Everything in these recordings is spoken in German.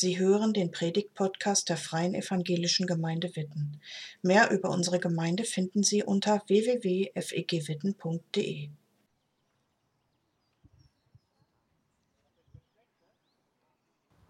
Sie hören den Predigt-Podcast der Freien Evangelischen Gemeinde Witten. Mehr über unsere Gemeinde finden Sie unter www.fegwitten.de.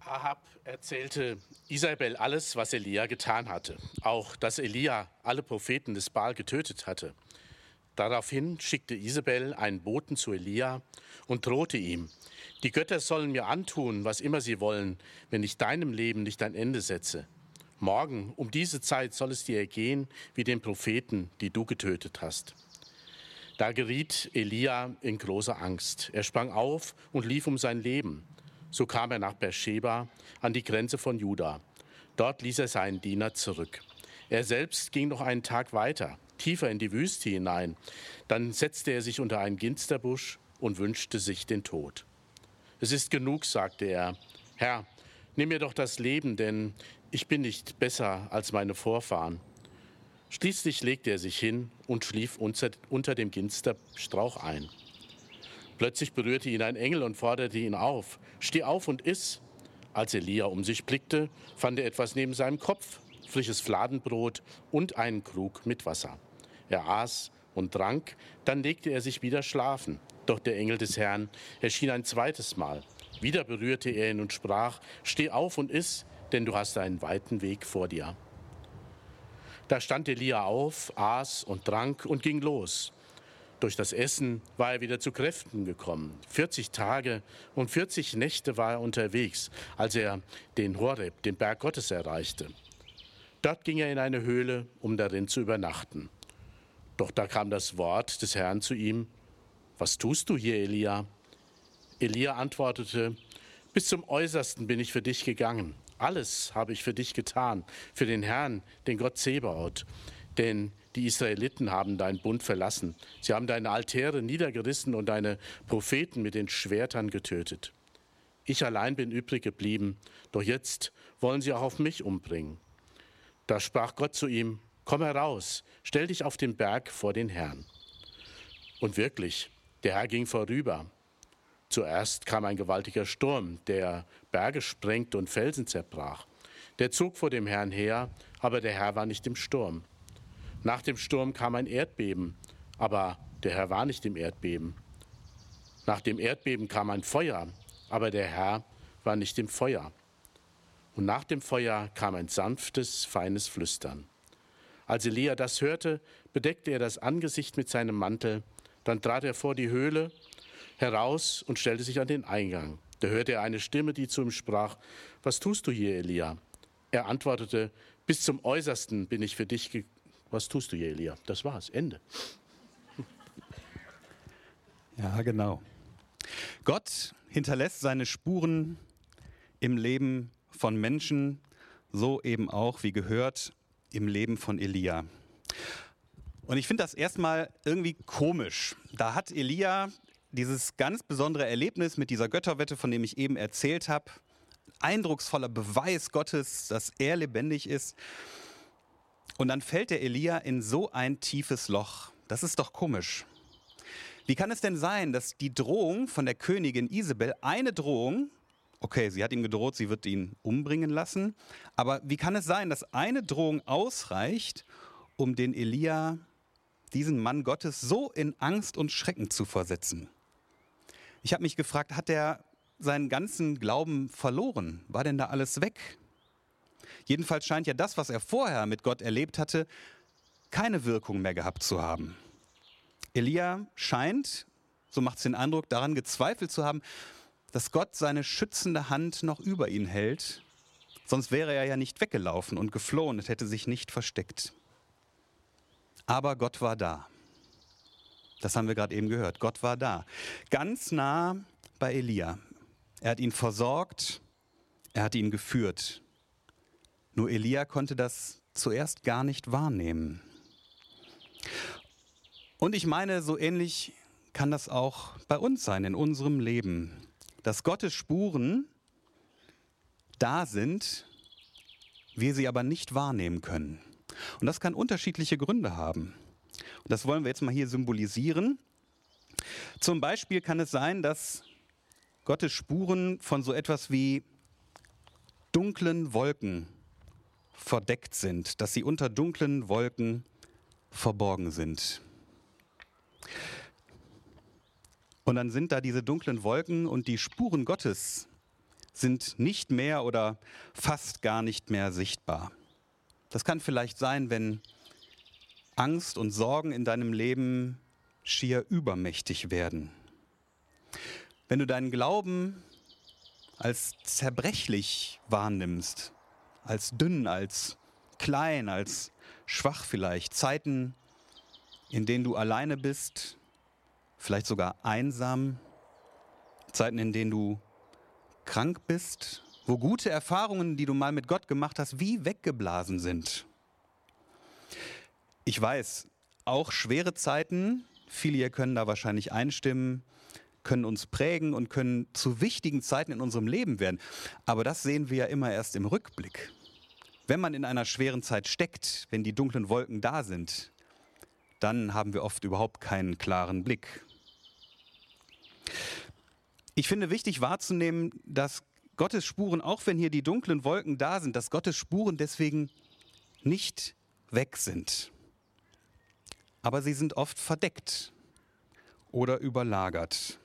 Ahab erzählte Isabel alles, was Elia getan hatte, auch dass Elia alle Propheten des Baal getötet hatte. Daraufhin schickte Isabel einen Boten zu Elia und drohte ihm, die Götter sollen mir antun, was immer sie wollen, wenn ich deinem Leben nicht ein Ende setze. Morgen um diese Zeit soll es dir ergehen wie den Propheten, die du getötet hast. Da geriet Elia in große Angst. Er sprang auf und lief um sein Leben. So kam er nach Beersheba an die Grenze von Juda. Dort ließ er seinen Diener zurück. Er selbst ging noch einen Tag weiter tiefer in die Wüste hinein. Dann setzte er sich unter einen Ginsterbusch und wünschte sich den Tod. Es ist genug, sagte er. Herr, nimm mir doch das Leben, denn ich bin nicht besser als meine Vorfahren. Schließlich legte er sich hin und schlief unter, dem Ginsterstrauch ein. Plötzlich berührte ihn ein Engel und forderte ihn auf. Steh auf und iss. Als Elia um sich blickte, fand er etwas neben seinem Kopf, frisches Fladenbrot und einen Krug mit Wasser. Er aß und trank, dann legte er sich wieder schlafen. Doch der Engel des Herrn erschien ein zweites Mal. Wieder berührte er ihn und sprach, Steh auf und iss, denn du hast einen weiten Weg vor dir. Da stand Elia auf, aß und trank und ging los. Durch das Essen war er wieder zu Kräften gekommen. 40 Tage und 40 Nächte war er unterwegs, als er den Horeb, den Berg Gottes, erreichte. Dort ging er in eine Höhle, um darin zu übernachten. Doch da kam das Wort des Herrn zu ihm, was tust du hier, Elia? Elia antwortete, bis zum Äußersten bin ich für dich gegangen. Alles habe ich für dich getan, für den Herrn, den Gott Zebaoth. Denn die Israeliten haben deinen Bund verlassen. Sie haben deine Altäre niedergerissen und deine Propheten mit den Schwertern getötet. Ich allein bin übrig geblieben, doch jetzt wollen sie auch auf mich umbringen. Da sprach Gott zu ihm, Komm heraus, stell dich auf den Berg vor den Herrn. Und wirklich, der Herr ging vorüber. Zuerst kam ein gewaltiger Sturm, der Berge sprengte und Felsen zerbrach. Der zog vor dem Herrn her, aber der Herr war nicht im Sturm. Nach dem Sturm kam ein Erdbeben, aber der Herr war nicht im Erdbeben. Nach dem Erdbeben kam ein Feuer, aber der Herr war nicht im Feuer. Und nach dem Feuer kam ein sanftes, feines Flüstern. Als Elia das hörte, bedeckte er das Angesicht mit seinem Mantel. Dann trat er vor die Höhle heraus und stellte sich an den Eingang. Da hörte er eine Stimme, die zu ihm sprach, Was tust du hier, Elia? Er antwortete, Bis zum Äußersten bin ich für dich. Ge Was tust du hier, Elia? Das war's, Ende. Ja, genau. Gott hinterlässt seine Spuren im Leben von Menschen, so eben auch, wie gehört, im Leben von Elia. Und ich finde das erstmal irgendwie komisch. Da hat Elia dieses ganz besondere Erlebnis mit dieser Götterwette, von dem ich eben erzählt habe. Eindrucksvoller Beweis Gottes, dass er lebendig ist. Und dann fällt der Elia in so ein tiefes Loch. Das ist doch komisch. Wie kann es denn sein, dass die Drohung von der Königin Isabel, eine Drohung, okay, sie hat ihm gedroht, sie wird ihn umbringen lassen. Aber wie kann es sein, dass eine Drohung ausreicht, um den Elia, diesen Mann Gottes, so in Angst und Schrecken zu versetzen? Ich habe mich gefragt, hat er seinen ganzen Glauben verloren? War denn da alles weg? Jedenfalls scheint ja das, was er vorher mit Gott erlebt hatte, keine Wirkung mehr gehabt zu haben. Elia scheint, so macht es den Eindruck, daran gezweifelt zu haben, dass Gott seine schützende Hand noch über ihn hält, sonst wäre er ja nicht weggelaufen und geflohen und hätte sich nicht versteckt. Aber Gott war da. Das haben wir gerade eben gehört. Gott war da. Ganz nah bei Elia. Er hat ihn versorgt, er hat ihn geführt. Nur Elia konnte das zuerst gar nicht wahrnehmen. Und ich meine, so ähnlich kann das auch bei uns sein, in unserem Leben dass Gottes Spuren da sind, wir sie aber nicht wahrnehmen können. Und das kann unterschiedliche Gründe haben. Und das wollen wir jetzt mal hier symbolisieren. Zum Beispiel kann es sein, dass Gottes Spuren von so etwas wie dunklen Wolken verdeckt sind, dass sie unter dunklen Wolken verborgen sind. Und dann sind da diese dunklen Wolken und die Spuren Gottes sind nicht mehr oder fast gar nicht mehr sichtbar. Das kann vielleicht sein, wenn Angst und Sorgen in deinem Leben schier übermächtig werden. Wenn du deinen Glauben als zerbrechlich wahrnimmst, als dünn, als klein, als schwach vielleicht, Zeiten, in denen du alleine bist, vielleicht sogar einsam, Zeiten, in denen du krank bist, wo gute Erfahrungen, die du mal mit Gott gemacht hast, wie weggeblasen sind. Ich weiß, auch schwere Zeiten, viele hier können da wahrscheinlich einstimmen, können uns prägen und können zu wichtigen Zeiten in unserem Leben werden. Aber das sehen wir ja immer erst im Rückblick. Wenn man in einer schweren Zeit steckt, wenn die dunklen Wolken da sind, dann haben wir oft überhaupt keinen klaren Blick. Ich finde wichtig wahrzunehmen, dass Gottes Spuren, auch wenn hier die dunklen Wolken da sind, dass Gottes Spuren deswegen nicht weg sind. Aber sie sind oft verdeckt oder überlagert.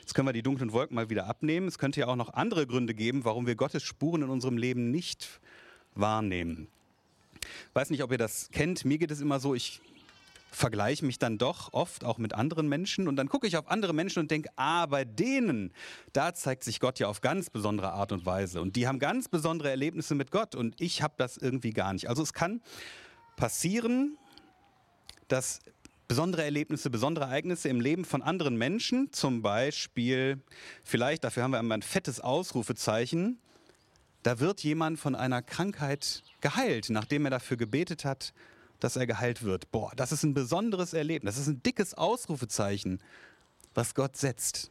Jetzt können wir die dunklen Wolken mal wieder abnehmen. Es könnte ja auch noch andere Gründe geben, warum wir Gottes Spuren in unserem Leben nicht wahrnehmen. Ich weiß nicht, ob ihr das kennt. Mir geht es immer so, ich vergleiche mich dann doch oft auch mit anderen Menschen und dann gucke ich auf andere Menschen und denke, ah, bei denen, da zeigt sich Gott ja auf ganz besondere Art und Weise und die haben ganz besondere Erlebnisse mit Gott und ich habe das irgendwie gar nicht. Also es kann passieren, dass besondere Erlebnisse, besondere Ereignisse im Leben von anderen Menschen, zum Beispiel, vielleicht, dafür haben wir einmal ein fettes Ausrufezeichen, da wird jemand von einer Krankheit geheilt, nachdem er dafür gebetet hat, dass er geheilt wird. Boah, das ist ein besonderes Erlebnis, das ist ein dickes Ausrufezeichen, was Gott setzt.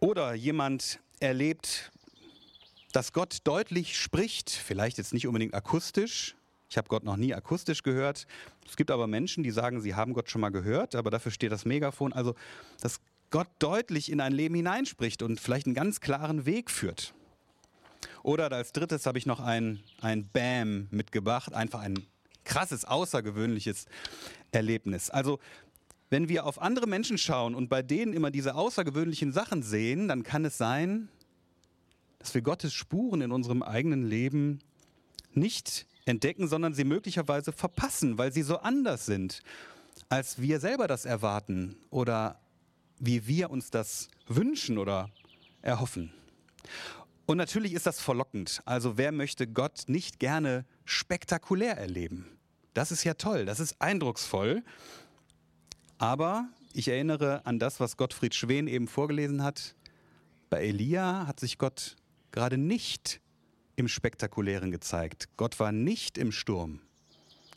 Oder jemand erlebt, dass Gott deutlich spricht, vielleicht jetzt nicht unbedingt akustisch, ich habe Gott noch nie akustisch gehört. Es gibt aber Menschen, die sagen, sie haben Gott schon mal gehört, aber dafür steht das Megafon. Also, dass Gott deutlich in ein Leben hineinspricht und vielleicht einen ganz klaren Weg führt. Oder als drittes habe ich noch ein, ein Bam mitgebracht, einfach ein krasses, außergewöhnliches Erlebnis. Also, wenn wir auf andere Menschen schauen und bei denen immer diese außergewöhnlichen Sachen sehen, dann kann es sein, dass wir Gottes Spuren in unserem eigenen Leben nicht entdecken, sondern sie möglicherweise verpassen, weil sie so anders sind, als wir selber das erwarten oder wie wir uns das wünschen oder erhoffen. Und natürlich ist das verlockend. Also wer möchte Gott nicht gerne spektakulär erleben? Das ist ja toll, das ist eindrucksvoll. Aber ich erinnere an das, was Gottfried Schwen eben vorgelesen hat. Bei Elia hat sich Gott gerade nicht im Spektakulären gezeigt. Gott war nicht im Sturm.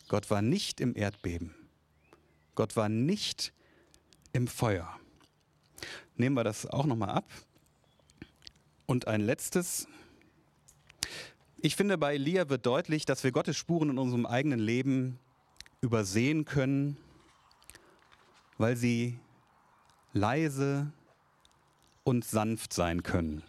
Gott war nicht im Erdbeben. Gott war nicht im Feuer. Nehmen wir das auch nochmal ab. Und ein letztes. Ich finde, bei Elia wird deutlich, dass wir Gottes Spuren in unserem eigenen Leben übersehen können, weil sie leise und sanft sein können.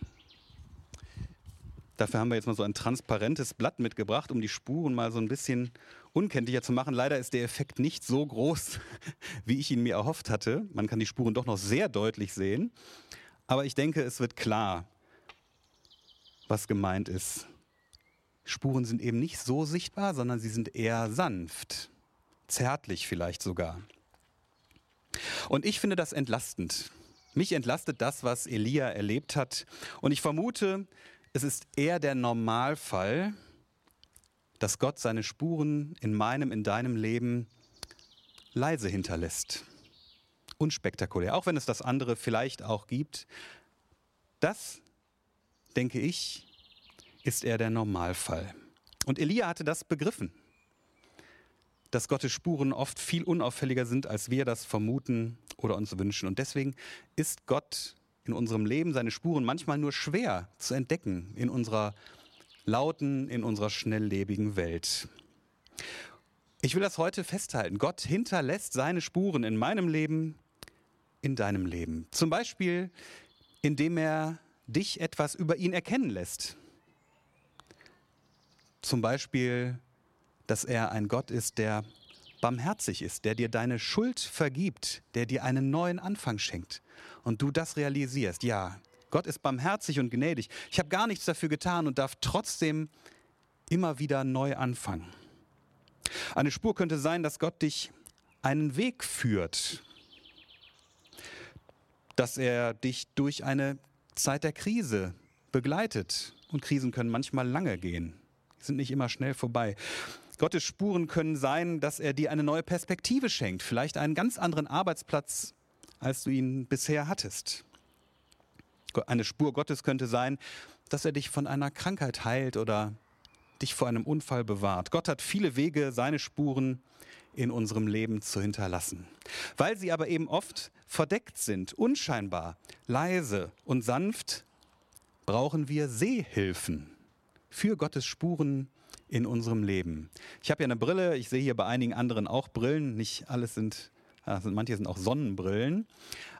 Dafür haben wir jetzt mal so ein transparentes Blatt mitgebracht, um die Spuren mal so ein bisschen unkenntlicher zu machen. Leider ist der Effekt nicht so groß, wie ich ihn mir erhofft hatte. Man kann die Spuren doch noch sehr deutlich sehen. Aber ich denke, es wird klar, was gemeint ist. Spuren sind eben nicht so sichtbar, sondern sie sind eher sanft, zärtlich vielleicht sogar. Und ich finde das entlastend. Mich entlastet das, was Elia erlebt hat. Und ich vermute, es ist eher der Normalfall, dass Gott seine Spuren in meinem, in deinem Leben leise hinterlässt. Unspektakulär, auch wenn es das andere vielleicht auch gibt. Das, denke ich, ist eher der Normalfall. Und Elia hatte das begriffen, dass Gottes Spuren oft viel unauffälliger sind, als wir das vermuten oder uns wünschen. Und deswegen ist Gott in unserem Leben seine Spuren manchmal nur schwer zu entdecken in unserer lauten, in unserer schnelllebigen Welt. Ich will das heute festhalten. Gott hinterlässt seine Spuren in meinem Leben, in deinem Leben. Zum Beispiel, indem er dich etwas über ihn erkennen lässt. Zum Beispiel, dass er ein Gott ist, der barmherzig ist, der dir deine Schuld vergibt, der dir einen neuen Anfang schenkt. Und du das realisierst, ja, Gott ist barmherzig und gnädig. Ich habe gar nichts dafür getan und darf trotzdem immer wieder neu anfangen. Eine Spur könnte sein, dass Gott dich einen Weg führt, dass er dich durch eine Zeit der Krise begleitet. Und Krisen können manchmal lange gehen, sind nicht immer schnell vorbei. Gottes Spuren können sein, dass er dir eine neue Perspektive schenkt, vielleicht einen ganz anderen Arbeitsplatz, als du ihn bisher hattest. Eine Spur Gottes könnte sein, dass er dich von einer Krankheit heilt oder dich vor einem Unfall bewahrt. Gott hat viele Wege, seine Spuren in unserem Leben zu hinterlassen. Weil sie aber eben oft verdeckt sind, unscheinbar, leise und sanft, brauchen wir Sehhilfen für Gottes Spuren in unserem Leben. Ich habe ja eine Brille, ich sehe hier bei einigen anderen auch Brillen, nicht alles sind, also manche sind auch Sonnenbrillen.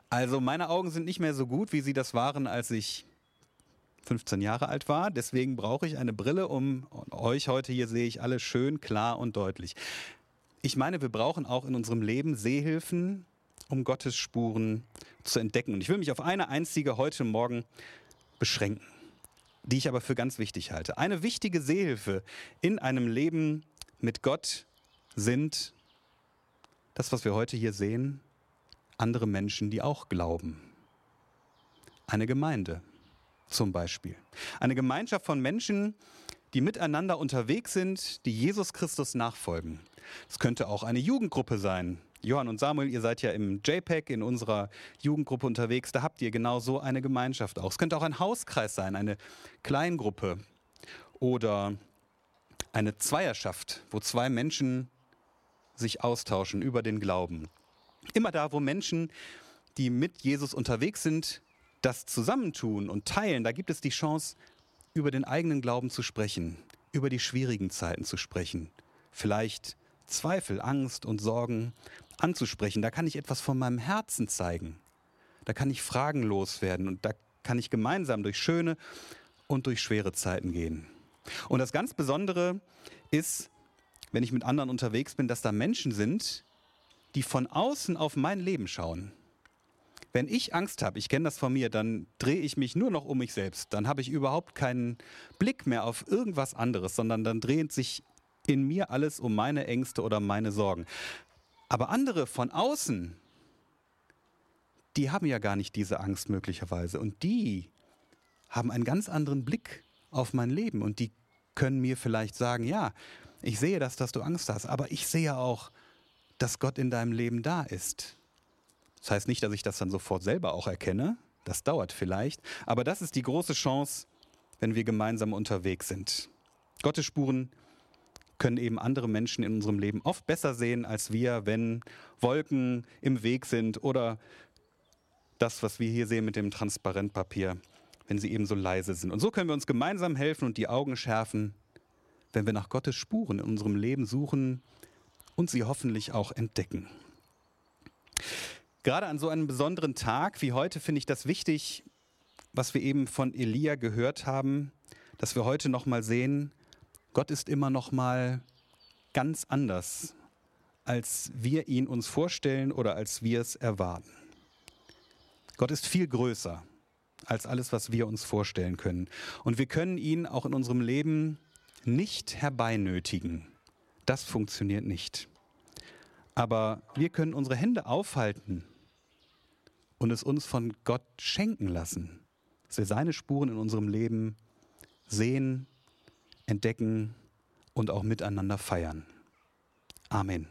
Also meine Augen sind nicht mehr so gut, wie sie das waren, als ich 15 Jahre alt war. Deswegen brauche ich eine Brille, um euch heute hier sehe ich alles schön, klar und deutlich. Ich meine, wir brauchen auch in unserem Leben Sehhilfen, um Gottes Spuren zu entdecken. Und ich will mich auf eine einzige heute Morgen beschränken, die ich aber für ganz wichtig halte. Eine wichtige Sehhilfe in einem Leben mit Gott sind das, was wir heute hier sehen, andere Menschen, die auch glauben. Eine Gemeinde zum Beispiel. Eine Gemeinschaft von Menschen, die miteinander unterwegs sind, die Jesus Christus nachfolgen. Es könnte auch eine Jugendgruppe sein. Johann und Samuel, ihr seid ja im JPEG in unserer Jugendgruppe unterwegs. Da habt ihr genau so eine Gemeinschaft auch. Es könnte auch ein Hauskreis sein, eine Kleingruppe oder eine Zweierschaft, wo zwei Menschen sich austauschen über den Glauben. Immer da, wo Menschen, die mit Jesus unterwegs sind, das zusammentun und teilen, da gibt es die Chance, über den eigenen Glauben zu sprechen, über die schwierigen Zeiten zu sprechen, vielleicht Zweifel, Angst und Sorgen anzusprechen. Da kann ich etwas von meinem Herzen zeigen. Da kann ich Fragen loswerden und da kann ich gemeinsam durch schöne und durch schwere Zeiten gehen. Und das ganz Besondere ist, wenn ich mit anderen unterwegs bin, dass da Menschen sind, die von außen auf mein Leben schauen. Wenn ich Angst habe, ich kenne das von mir, dann drehe ich mich nur noch um mich selbst. Dann habe ich überhaupt keinen Blick mehr auf irgendwas anderes, sondern dann dreht sich in mir alles um meine Ängste oder meine Sorgen. Aber andere von außen, die haben ja gar nicht diese Angst möglicherweise. Und die haben einen ganz anderen Blick auf mein Leben. Und die können mir vielleicht sagen, ja, ich sehe das, dass du Angst hast, aber ich sehe auch, dass Gott in deinem Leben da ist. Das heißt nicht, dass ich das dann sofort selber auch erkenne. Das dauert vielleicht. Aber das ist die große Chance, wenn wir gemeinsam unterwegs sind. Gottes Spuren können eben andere Menschen in unserem Leben oft besser sehen als wir, wenn Wolken im Weg sind oder das, was wir hier sehen mit dem Transparentpapier, wenn sie eben so leise sind. Und so können wir uns gemeinsam helfen und die Augen schärfen, wenn wir nach Gottes Spuren in unserem Leben suchen und sie hoffentlich auch entdecken. Gerade an so einem besonderen Tag wie heute finde ich das wichtig, was wir eben von Elia gehört haben, dass wir heute noch mal sehen, Gott ist immer noch mal ganz anders, als wir ihn uns vorstellen oder als wir es erwarten. Gott ist viel größer als alles, was wir uns vorstellen können. Und wir können ihn auch in unserem Leben nicht herbeinötigen. Das funktioniert nicht. Aber wir können unsere Hände aufhalten und es uns von Gott schenken lassen, dass wir seine Spuren in unserem Leben sehen, entdecken und auch miteinander feiern. Amen.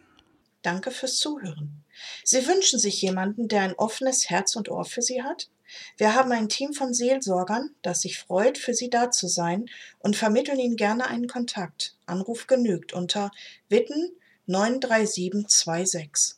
Danke fürs Zuhören. Sie wünschen sich jemanden, der ein offenes Herz und Ohr für Sie hat? Wir haben ein Team von Seelsorgern, das sich freut, für Sie da zu sein und vermitteln Ihnen gerne einen Kontakt. Anruf genügt unter Witten 93726.